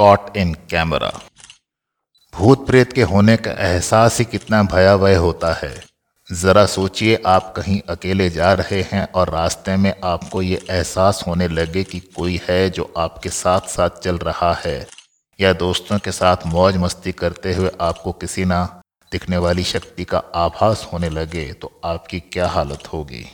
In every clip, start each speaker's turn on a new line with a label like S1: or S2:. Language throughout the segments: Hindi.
S1: कॉट इन कैमरा भूत प्रेत के होने का एहसास ही कितना भयावह होता है। ज़रा सोचिए, आप कहीं अकेले जा रहे हैं और रास्ते में आपको ये एहसास होने लगे कि कोई है जो आपके साथ साथ चल रहा है। या दोस्तों के साथ मौज मस्ती करते हुए आपको किसी ना दिखने वाली शक्ति का आभास होने लगे तो आपकी क्या हालत होगी?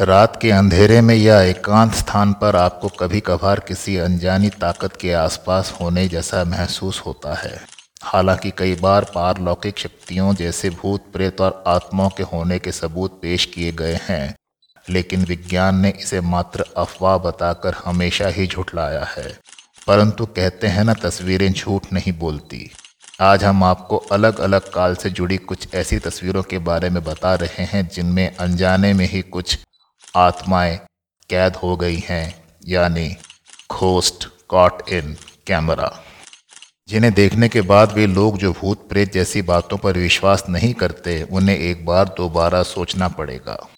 S1: रात के अंधेरे में या एकांत स्थान पर आपको कभी कभार किसी अनजानी ताकत के आसपास होने जैसा महसूस होता है। हालाँकि कई बार पारलौकिक शक्तियों जैसे भूत, प्रेत और आत्माओं के होने के सबूत पेश किए गए हैं, लेकिन विज्ञान ने इसे मात्र अफवाह बताकर हमेशा ही झुठलाया है। परंतु कहते हैं ना, तस्वीरें झूठ नहीं बोलती। आज हम आपको अलग अलग काल से जुड़ी कुछ ऐसी तस्वीरों के बारे में बता रहे हैं जिनमें अनजाने में ही कुछ आत्माएँ कैद हो गई हैं, यानी खोस्ट कॉट इन कैमरा। जिन्हें देखने के बाद वे लोग जो भूत प्रेत जैसी बातों पर विश्वास नहीं करते, उन्हें एक बार दोबारा सोचना पड़ेगा।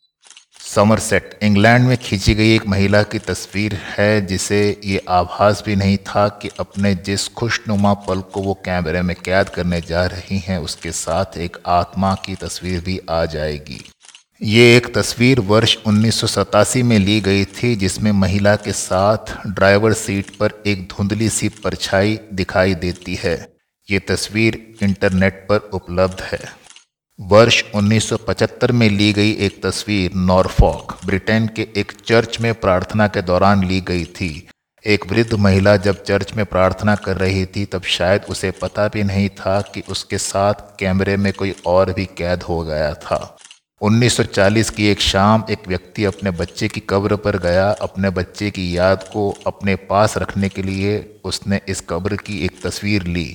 S1: समरसेट, इंग्लैंड में खींची गई एक महिला की तस्वीर है, जिसे ये आभास भी नहीं था कि अपने जिस खुशनुमा पल को वो कैमरे में कैद करने जा रही हैं, उसके साथ एक आत्मा की तस्वीर भी आ जाएगी। ये एक तस्वीर वर्ष उन्नीस सौ सतासी में ली गई थी, जिसमें महिला के साथ ड्राइवर सीट पर एक धुंधली सी परछाई दिखाई देती है। ये तस्वीर इंटरनेट पर उपलब्ध है। वर्ष 1975 में ली गई एक तस्वीर नॉर्फॉक, ब्रिटेन के एक चर्च में प्रार्थना के दौरान ली गई थी। एक वृद्ध महिला जब चर्च में प्रार्थना कर रही थी, तब शायद उसे पता भी नहीं था कि उसके साथ कैमरे में कोई और भी कैद हो गया था। 1940 की एक शाम एक व्यक्ति अपने बच्चे की कब्र पर गया। अपने बच्चे की याद को अपने पास रखने के लिए उसने इस कब्र की एक तस्वीर ली।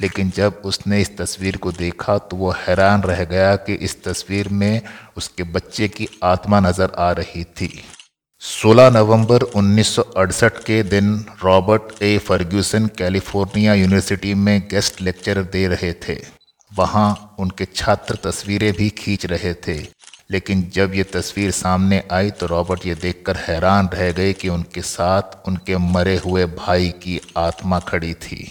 S1: लेकिन जब उसने इस तस्वीर को देखा तो वो हैरान रह गया कि इस तस्वीर में उसके बच्चे की आत्मा नज़र आ रही थी। 16 नवंबर 1968 के दिन Robert A Ferguson California university में गेस्ट लेक्चर दे रहे थे। वहाँ उनके छात्र तस्वीरें भी खींच रहे थे। लेकिन जब ये तस्वीर सामने आई तो रॉबर्ट ये देखकर हैरान रह गए कि उनके साथ उनके मरे हुए भाई की आत्मा खड़ी थी।